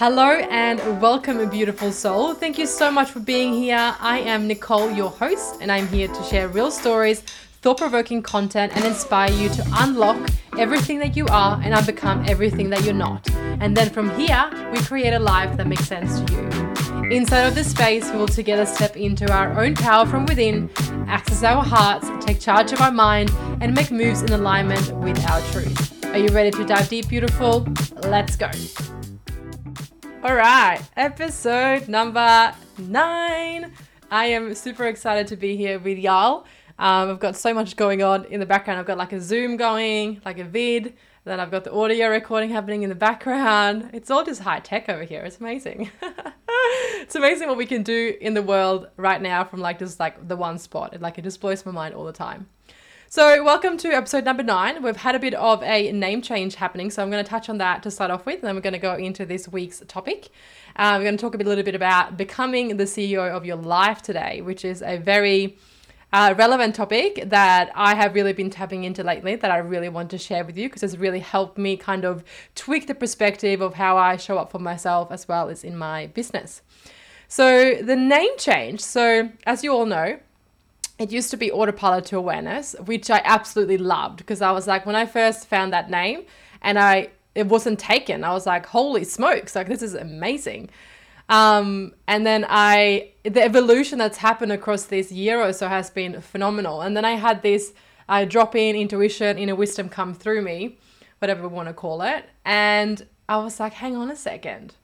Hello and welcome, beautiful soul. Thank you so much for being here. I am Nicole, your host, and I'm here to share real stories, thought provoking content, and inspire you to unlock everything that you are and unbecome everything that you're not. And then from here, we create a life that makes sense to you. Inside of this space, we will together step into our own power from within, access our hearts, take charge of our mind, and make moves in alignment with our truth. Are you ready to dive deep, beautiful? Let's go. All right, episode number nine. I am super excited to be here with y'all. Um, I've got so much going on in the background. I've got like a Zoom going, like a vid. Then I've got the audio recording happening in the background. It's all just high tech over here. It's amazing. it's amazing what we can do in the world right now from like just like the one spot. It like it just blows my mind all the time. So, welcome to episode number nine. We've had a bit of a name change happening, so I'm going to touch on that to start off with, and then we're going to go into this week's topic. Uh, we're going to talk a, little bit about becoming the CEO of your life today, which is a very uh, relevant topic that I have really been tapping into lately that I really want to share with you because it's really helped me kind of tweak the perspective of how I show up for myself as well as in my business. So, the name change. So, as you all know, it used to be autopilot to awareness, which I absolutely loved because I was like, when I first found that name and I it wasn't taken, I was like, holy smokes, like this is amazing. Um, and then I the evolution that's happened across this year or so has been phenomenal. And then I had this uh, drop in intuition, inner wisdom come through me, whatever we want to call it. And I was like, hang on a second.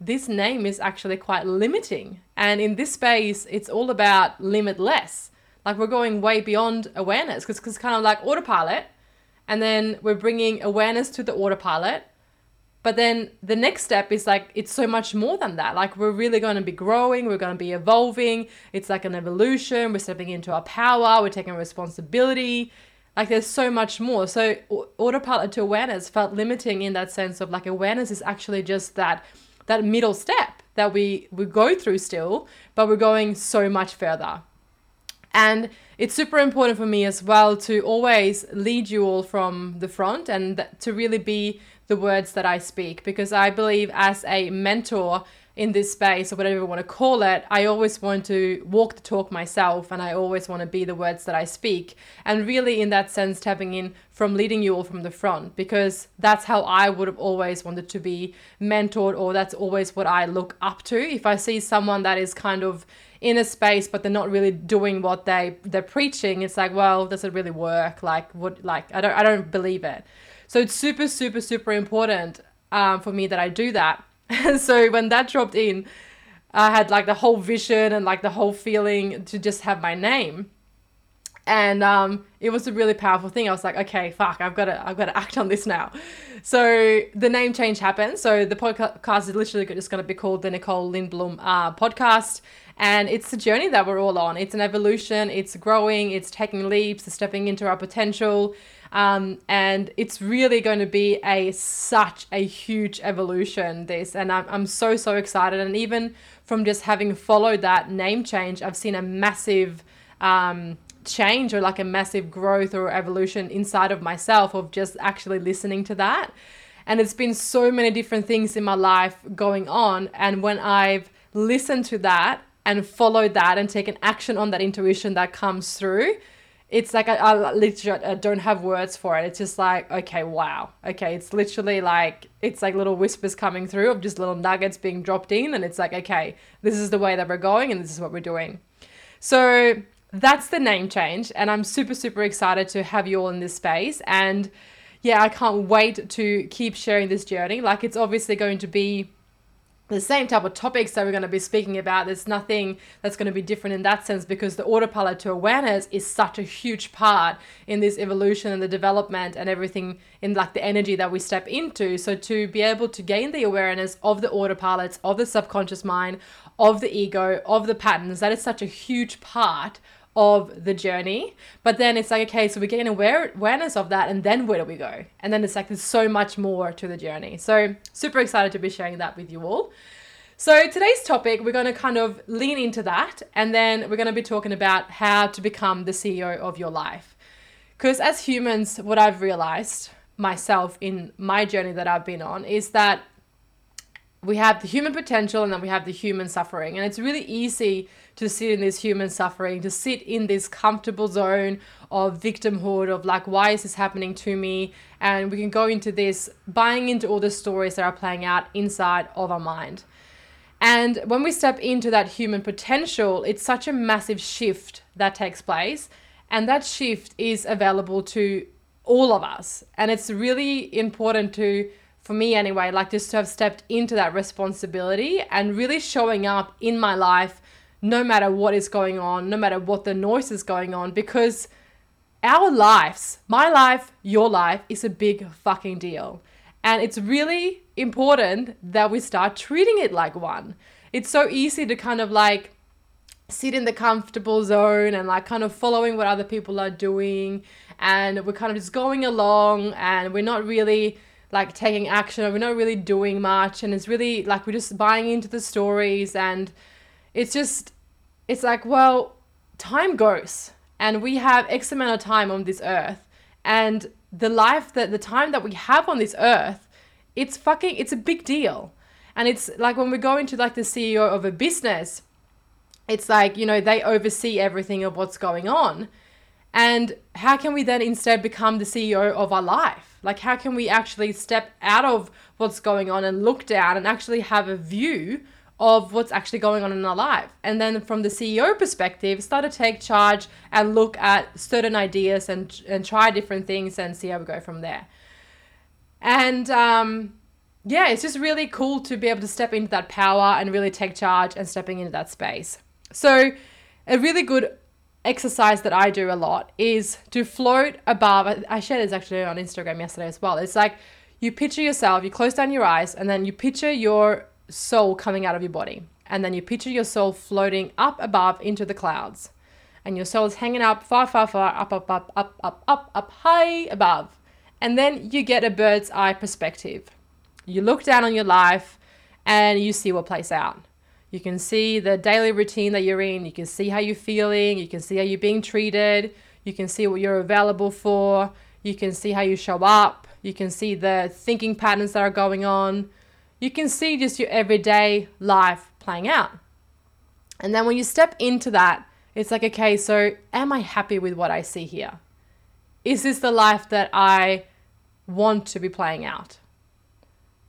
This name is actually quite limiting. And in this space, it's all about limitless like we're going way beyond awareness because it's kind of like autopilot, and then we're bringing awareness to the autopilot. But then the next step is like it's so much more than that. Like we're really going to be growing, we're going to be evolving. It's like an evolution. We're stepping into our power, we're taking responsibility. Like there's so much more. So autopilot to awareness felt limiting in that sense of like awareness is actually just that that middle step that we we go through still, but we're going so much further. And it's super important for me as well to always lead you all from the front and to really be the words that I speak because I believe as a mentor in this space or whatever you want to call it, I always want to walk the talk myself and I always want to be the words that I speak. And really, in that sense, tapping in from leading you all from the front because that's how I would have always wanted to be mentored or that's always what I look up to. If I see someone that is kind of in a space but they're not really doing what they they're preaching. It's like well does it really work? Like what like i don't i don't believe it. So it's super super super important um, for me that i do that. And so when that dropped in i had like the whole vision and like the whole feeling to just have my name and um, it was a really powerful thing. I was like, okay, fuck, I've got to, I've got to act on this now. So the name change happened. So the podcast is literally just going to be called the Nicole Lindblom uh, podcast, and it's a journey that we're all on. It's an evolution, it's growing, it's taking leaps, it's stepping into our potential. Um, and it's really going to be a such a huge evolution this and I'm, I'm so so excited and even from just having followed that name change i've seen a massive um, change or like a massive growth or evolution inside of myself of just actually listening to that and it's been so many different things in my life going on and when i've listened to that and followed that and taken action on that intuition that comes through, it's like I, I literally I don't have words for it. It's just like, okay, wow. Okay, it's literally like it's like little whispers coming through of just little nuggets being dropped in and it's like, okay, this is the way that we're going and this is what we're doing. So that's the name change and I'm super super excited to have you all in this space and yeah, I can't wait to keep sharing this journey. Like it's obviously going to be the same type of topics that we're going to be speaking about. There's nothing that's going to be different in that sense because the autopilot to awareness is such a huge part in this evolution and the development and everything in like the energy that we step into. So to be able to gain the awareness of the autopilots, of the subconscious mind, of the ego, of the patterns, that is such a huge part of the journey. But then it's like, okay, so we gain aware- awareness of that, and then where do we go? And then it's like, there's so much more to the journey. So, super excited to be sharing that with you all. So, today's topic, we're going to kind of lean into that, and then we're going to be talking about how to become the CEO of your life. Because as humans, what I've realized myself in my journey that I've been on is that we have the human potential and then we have the human suffering. And it's really easy to sit in this human suffering, to sit in this comfortable zone of victimhood, of like, why is this happening to me? And we can go into this buying into all the stories that are playing out inside of our mind. And when we step into that human potential, it's such a massive shift that takes place. And that shift is available to all of us. And it's really important to for me anyway, like just to have stepped into that responsibility and really showing up in my life no matter what is going on, no matter what the noise is going on, because our lives, my life, your life, is a big fucking deal. And it's really important that we start treating it like one. It's so easy to kind of like sit in the comfortable zone and like kind of following what other people are doing. And we're kind of just going along and we're not really like taking action or we're not really doing much and it's really like we're just buying into the stories and it's just it's like well time goes and we have x amount of time on this earth and the life that the time that we have on this earth it's fucking it's a big deal and it's like when we go into like the ceo of a business it's like you know they oversee everything of what's going on and how can we then instead become the CEO of our life? Like, how can we actually step out of what's going on and look down and actually have a view of what's actually going on in our life? And then from the CEO perspective, start to take charge and look at certain ideas and, and try different things and see how we go from there. And um, yeah, it's just really cool to be able to step into that power and really take charge and stepping into that space. So, a really good exercise that I do a lot is to float above. I shared this actually on Instagram yesterday as well. It's like you picture yourself, you close down your eyes, and then you picture your soul coming out of your body. And then you picture your soul floating up above into the clouds. And your soul is hanging up far, far, far, up, up, up, up, up, up, up, high above. And then you get a bird's eye perspective. You look down on your life and you see what plays out. You can see the daily routine that you're in. You can see how you're feeling. You can see how you're being treated. You can see what you're available for. You can see how you show up. You can see the thinking patterns that are going on. You can see just your everyday life playing out. And then when you step into that, it's like, okay, so am I happy with what I see here? Is this the life that I want to be playing out?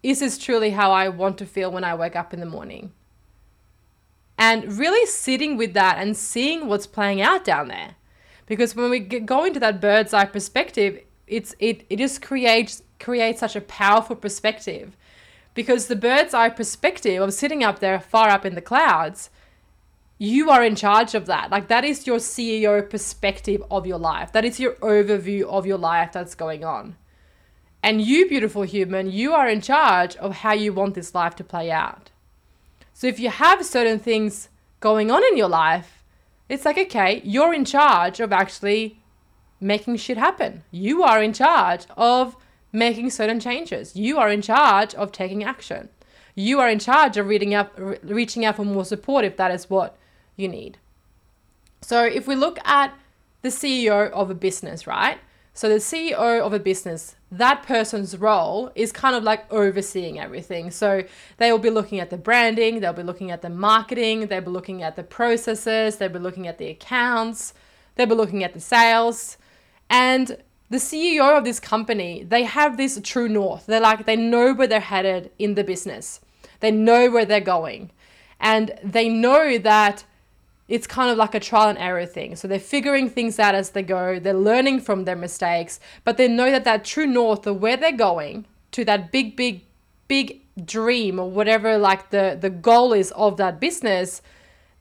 Is this truly how I want to feel when I wake up in the morning? and really sitting with that and seeing what's playing out down there. Because when we go into that bird's eye perspective, it's it, it just creates creates such a powerful perspective. Because the bird's eye perspective of sitting up there far up in the clouds, you are in charge of that. Like that is your CEO perspective of your life. That is your overview of your life that's going on. And you, beautiful human, you are in charge of how you want this life to play out. So if you have certain things going on in your life, it's like, okay, you're in charge of actually making shit happen. You are in charge of making certain changes. You are in charge of taking action. You are in charge of reading up, reaching out for more support if that is what you need. So if we look at the CEO of a business, right? So the CEO of a business, that person's role is kind of like overseeing everything. So they will be looking at the branding, they'll be looking at the marketing, they'll be looking at the processes, they'll be looking at the accounts, they'll be looking at the sales. And the CEO of this company, they have this true north. They're like, they know where they're headed in the business, they know where they're going. And they know that it's kind of like a trial and error thing. So they're figuring things out as they go, they're learning from their mistakes, but they know that that true north of where they're going to that big, big, big dream or whatever like the, the goal is of that business,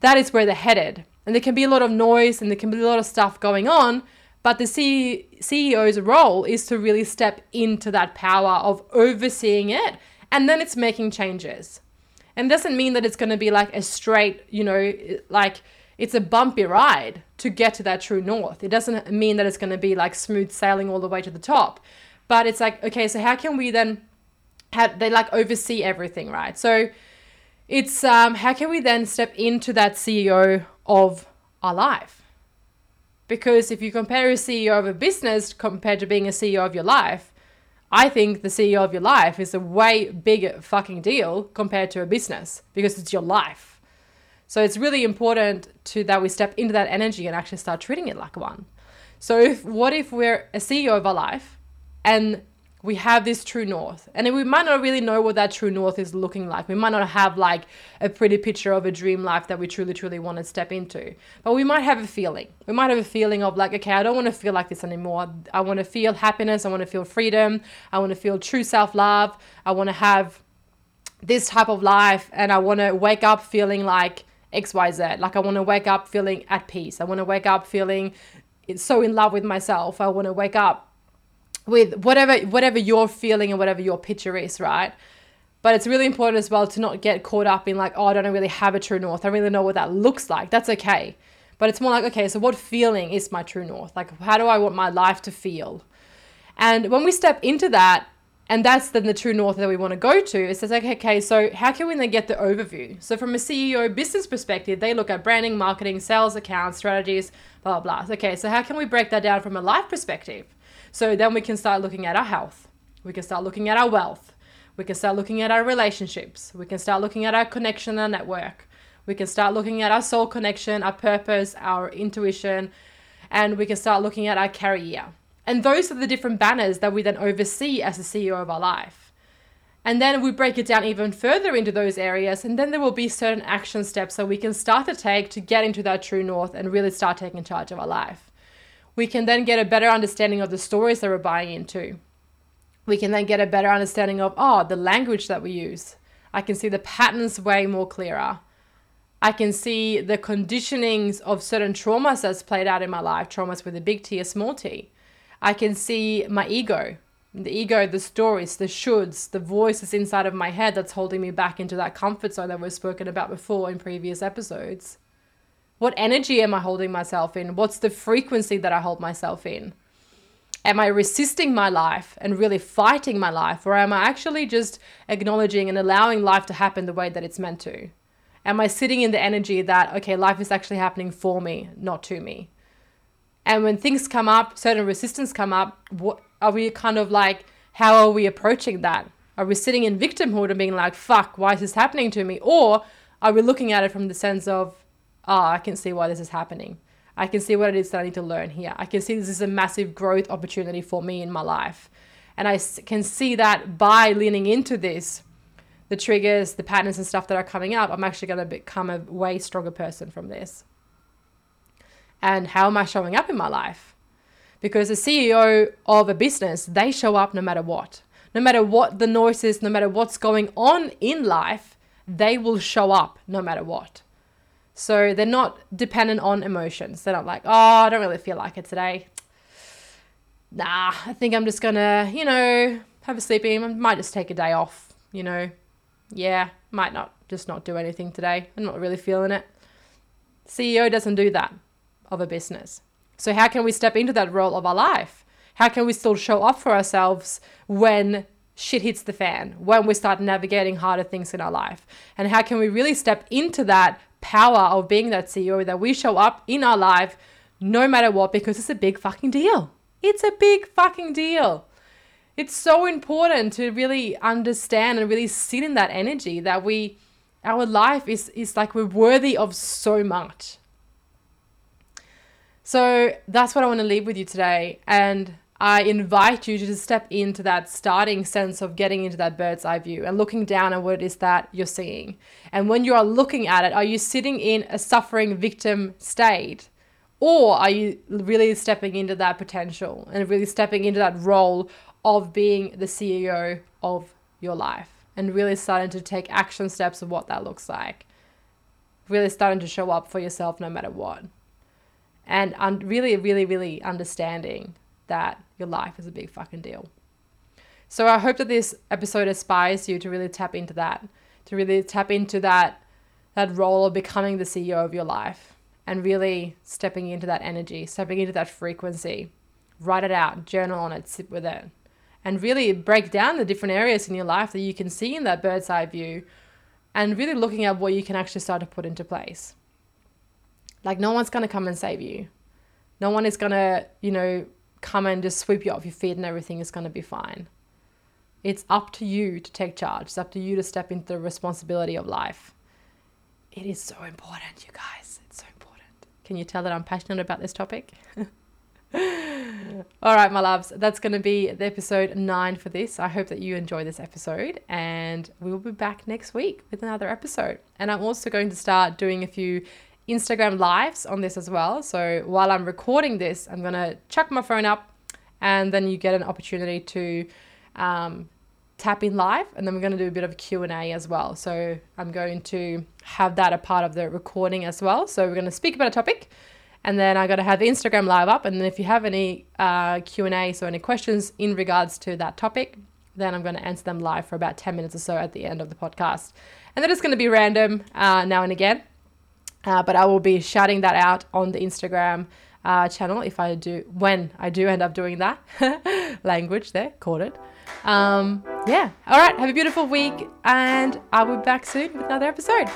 that is where they're headed. And there can be a lot of noise and there can be a lot of stuff going on, but the C- CEO's role is to really step into that power of overseeing it and then it's making changes. And doesn't mean that it's going to be like a straight, you know, like it's a bumpy ride to get to that true north. It doesn't mean that it's going to be like smooth sailing all the way to the top. But it's like, okay, so how can we then have they like oversee everything, right? So it's um how can we then step into that CEO of our life? Because if you compare a CEO of a business compared to being a CEO of your life, I think the CEO of your life is a way bigger fucking deal compared to a business because it's your life. So it's really important to that we step into that energy and actually start treating it like one. So if what if we're a CEO of our life and we have this true north and we might not really know what that true north is looking like we might not have like a pretty picture of a dream life that we truly truly want to step into but we might have a feeling we might have a feeling of like okay i don't want to feel like this anymore i want to feel happiness i want to feel freedom i want to feel true self-love i want to have this type of life and i want to wake up feeling like xyz like i want to wake up feeling at peace i want to wake up feeling so in love with myself i want to wake up with whatever whatever you're feeling and whatever your picture is, right? But it's really important as well to not get caught up in like, oh, I don't really have a true north. I really know what that looks like. That's okay. But it's more like, okay, so what feeling is my true north? Like, how do I want my life to feel? And when we step into that, and that's then the true north that we want to go to, it says, okay, okay, so how can we then get the overview? So from a CEO business perspective, they look at branding, marketing, sales accounts, strategies, blah, blah, blah. Okay, so how can we break that down from a life perspective? So then we can start looking at our health. We can start looking at our wealth. We can start looking at our relationships. We can start looking at our connection and network. We can start looking at our soul connection, our purpose, our intuition, and we can start looking at our career. And those are the different banners that we then oversee as the CEO of our life. And then we break it down even further into those areas, and then there will be certain action steps that we can start to take to get into that true north and really start taking charge of our life we can then get a better understanding of the stories that we're buying into. We can then get a better understanding of, oh, the language that we use. I can see the patterns way more clearer. I can see the conditionings of certain traumas that's played out in my life, traumas with a big T, a small t. I can see my ego, the ego, the stories, the shoulds, the voices inside of my head that's holding me back into that comfort zone that we've spoken about before in previous episodes. What energy am I holding myself in? What's the frequency that I hold myself in? Am I resisting my life and really fighting my life? Or am I actually just acknowledging and allowing life to happen the way that it's meant to? Am I sitting in the energy that, okay, life is actually happening for me, not to me? And when things come up, certain resistance come up, what are we kind of like, how are we approaching that? Are we sitting in victimhood and being like, fuck, why is this happening to me? Or are we looking at it from the sense of, ah, I can see why this is happening. I can see what it is that I need to learn here. I can see this is a massive growth opportunity for me in my life. And I can see that by leaning into this, the triggers, the patterns, and stuff that are coming up, I'm actually going to become a way stronger person from this. And how am I showing up in my life? Because the CEO of a business, they show up no matter what. No matter what the noise is, no matter what's going on in life, they will show up no matter what. So they're not dependent on emotions. They're not like, oh, I don't really feel like it today. Nah, I think I'm just gonna, you know, have a sleep in. I might just take a day off, you know. Yeah, might not just not do anything today. I'm not really feeling it. CEO doesn't do that of a business. So how can we step into that role of our life? How can we still show up for ourselves when shit hits the fan, when we start navigating harder things in our life? And how can we really step into that power of being that CEO that we show up in our life no matter what because it's a big fucking deal. It's a big fucking deal. It's so important to really understand and really sit in that energy that we our life is is like we're worthy of so much. So that's what I want to leave with you today and I invite you to step into that starting sense of getting into that bird's eye view and looking down at what it is that you're seeing. And when you are looking at it, are you sitting in a suffering victim state? Or are you really stepping into that potential and really stepping into that role of being the CEO of your life and really starting to take action steps of what that looks like? Really starting to show up for yourself no matter what. And un- really, really, really understanding that your life is a big fucking deal. So I hope that this episode inspires you to really tap into that, to really tap into that that role of becoming the CEO of your life and really stepping into that energy, stepping into that frequency. Write it out, journal on it, sit with it, and really break down the different areas in your life that you can see in that bird's eye view and really looking at what you can actually start to put into place. Like, no one's going to come and save you. No one is going to, you know, come and just sweep you off your feet and everything is going to be fine. It's up to you to take charge. It's up to you to step into the responsibility of life. It is so important, you guys. It's so important. Can you tell that I'm passionate about this topic? All right, my loves, that's going to be the episode nine for this. I hope that you enjoy this episode, and we will be back next week with another episode. And I'm also going to start doing a few Instagram lives on this as well. So while I'm recording this, I'm to chuck my phone up, and then you get an opportunity to um, tap in live, and then we're to do a bit of Q and A as well. So I'm going to have that a part of the recording as well. So we're to speak about a topic and then I got to have the Instagram live up. And then if you have any uh, Q and A, so any questions in regards to that topic, then I'm going to answer them live for about 10 minutes or so at the end of the podcast. And then it's going to be random uh, now and again, uh, but I will be shouting that out on the Instagram uh, channel if I do when I do end up doing that language there, caught it. Um, yeah. All right. Have a beautiful week, and I'll be back soon with another episode.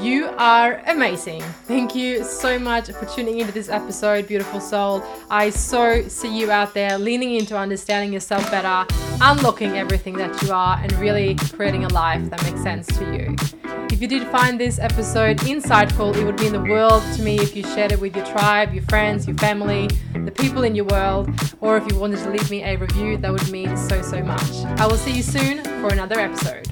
You are amazing. Thank you so much for tuning into this episode, beautiful soul. I so see you out there leaning into understanding yourself better, unlocking everything that you are, and really creating a life that makes sense to you. If you did find this episode insightful, it would mean the world to me if you shared it with your tribe, your friends, your family, the people in your world, or if you wanted to leave me a review, that would mean so, so much. I will see you soon for another episode.